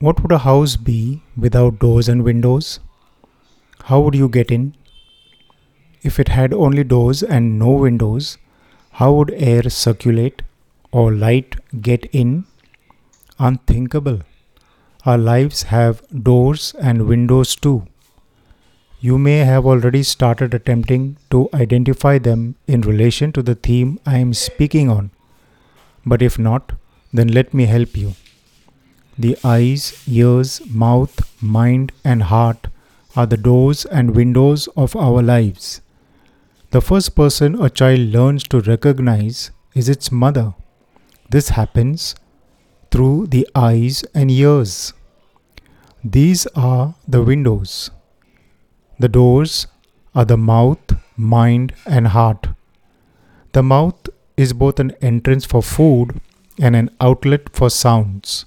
What would a house be without doors and windows? How would you get in? If it had only doors and no windows, how would air circulate or light get in? Unthinkable. Our lives have doors and windows too. You may have already started attempting to identify them in relation to the theme I am speaking on. But if not, then let me help you. The eyes, ears, mouth, mind, and heart are the doors and windows of our lives. The first person a child learns to recognize is its mother. This happens through the eyes and ears. These are the windows. The doors are the mouth, mind, and heart. The mouth is both an entrance for food and an outlet for sounds.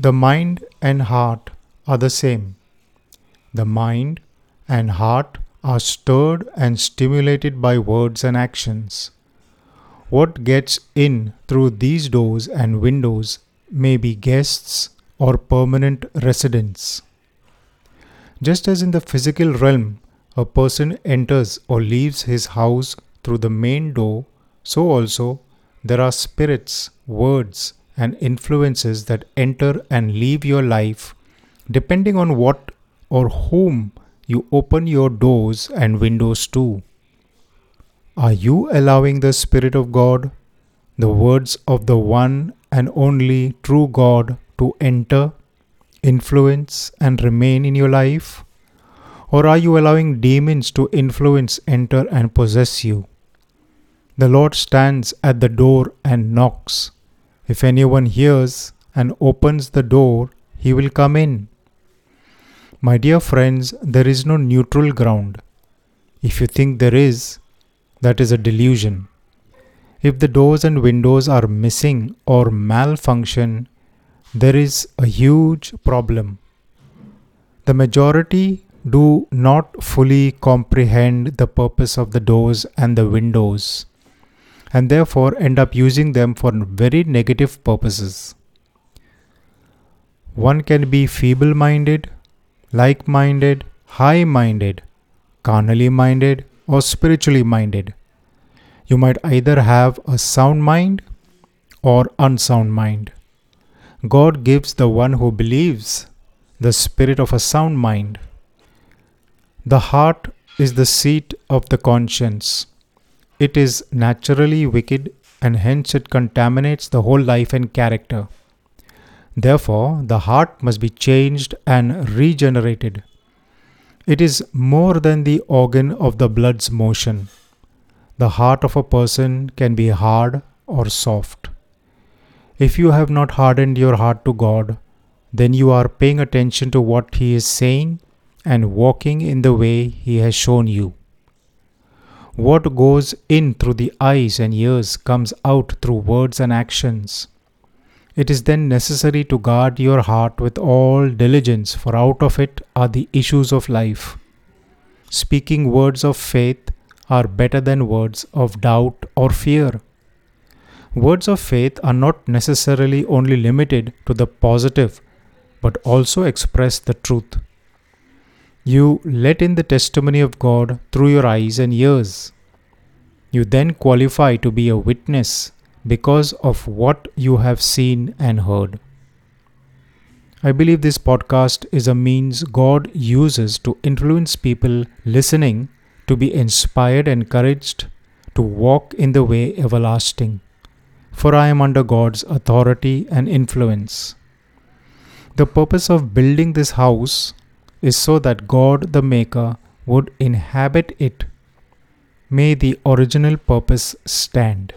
The mind and heart are the same. The mind and heart are stirred and stimulated by words and actions. What gets in through these doors and windows may be guests or permanent residents. Just as in the physical realm, a person enters or leaves his house through the main door, so also there are spirits, words, and influences that enter and leave your life depending on what or whom you open your doors and windows to. Are you allowing the Spirit of God, the words of the one and only true God, to enter influence, and remain in your life? Or are you allowing demons to influence, enter, and possess you? The Lord stands at the door and knocks. If anyone hears and opens the door, he will come in. My dear friends, there is no neutral ground. If you think there is, that is a delusion. If the doors and windows are missing or malfunction, there is a huge problem. The majority do not fully comprehend the purpose of the doors and the windows and therefore end up using them for very negative purposes. One can be feeble minded, like minded, high minded, carnally minded, or spiritually minded. You might either have a sound mind or unsound mind. God gives the one who believes the spirit of a sound mind. The heart is the seat of the conscience. It is naturally wicked and hence it contaminates the whole life and character. Therefore, the heart must be changed and regenerated. It is more than the organ of the blood's motion. The heart of a person can be hard or soft. If you have not hardened your heart to God, then you are paying attention to what He is saying and walking in the way He has shown you. What goes in through the eyes and ears comes out through words and actions. It is then necessary to guard your heart with all diligence, for out of it are the issues of life. Speaking words of faith are better than words of doubt or fear. Words of faith are not necessarily only limited to the positive, but also express the truth. You let in the testimony of God through your eyes and ears. You then qualify to be a witness because of what you have seen and heard. I believe this podcast is a means God uses to influence people listening to be inspired and encouraged to walk in the way everlasting for I am under God's authority and influence. The purpose of building this house is so that God the Maker would inhabit it. May the original purpose stand.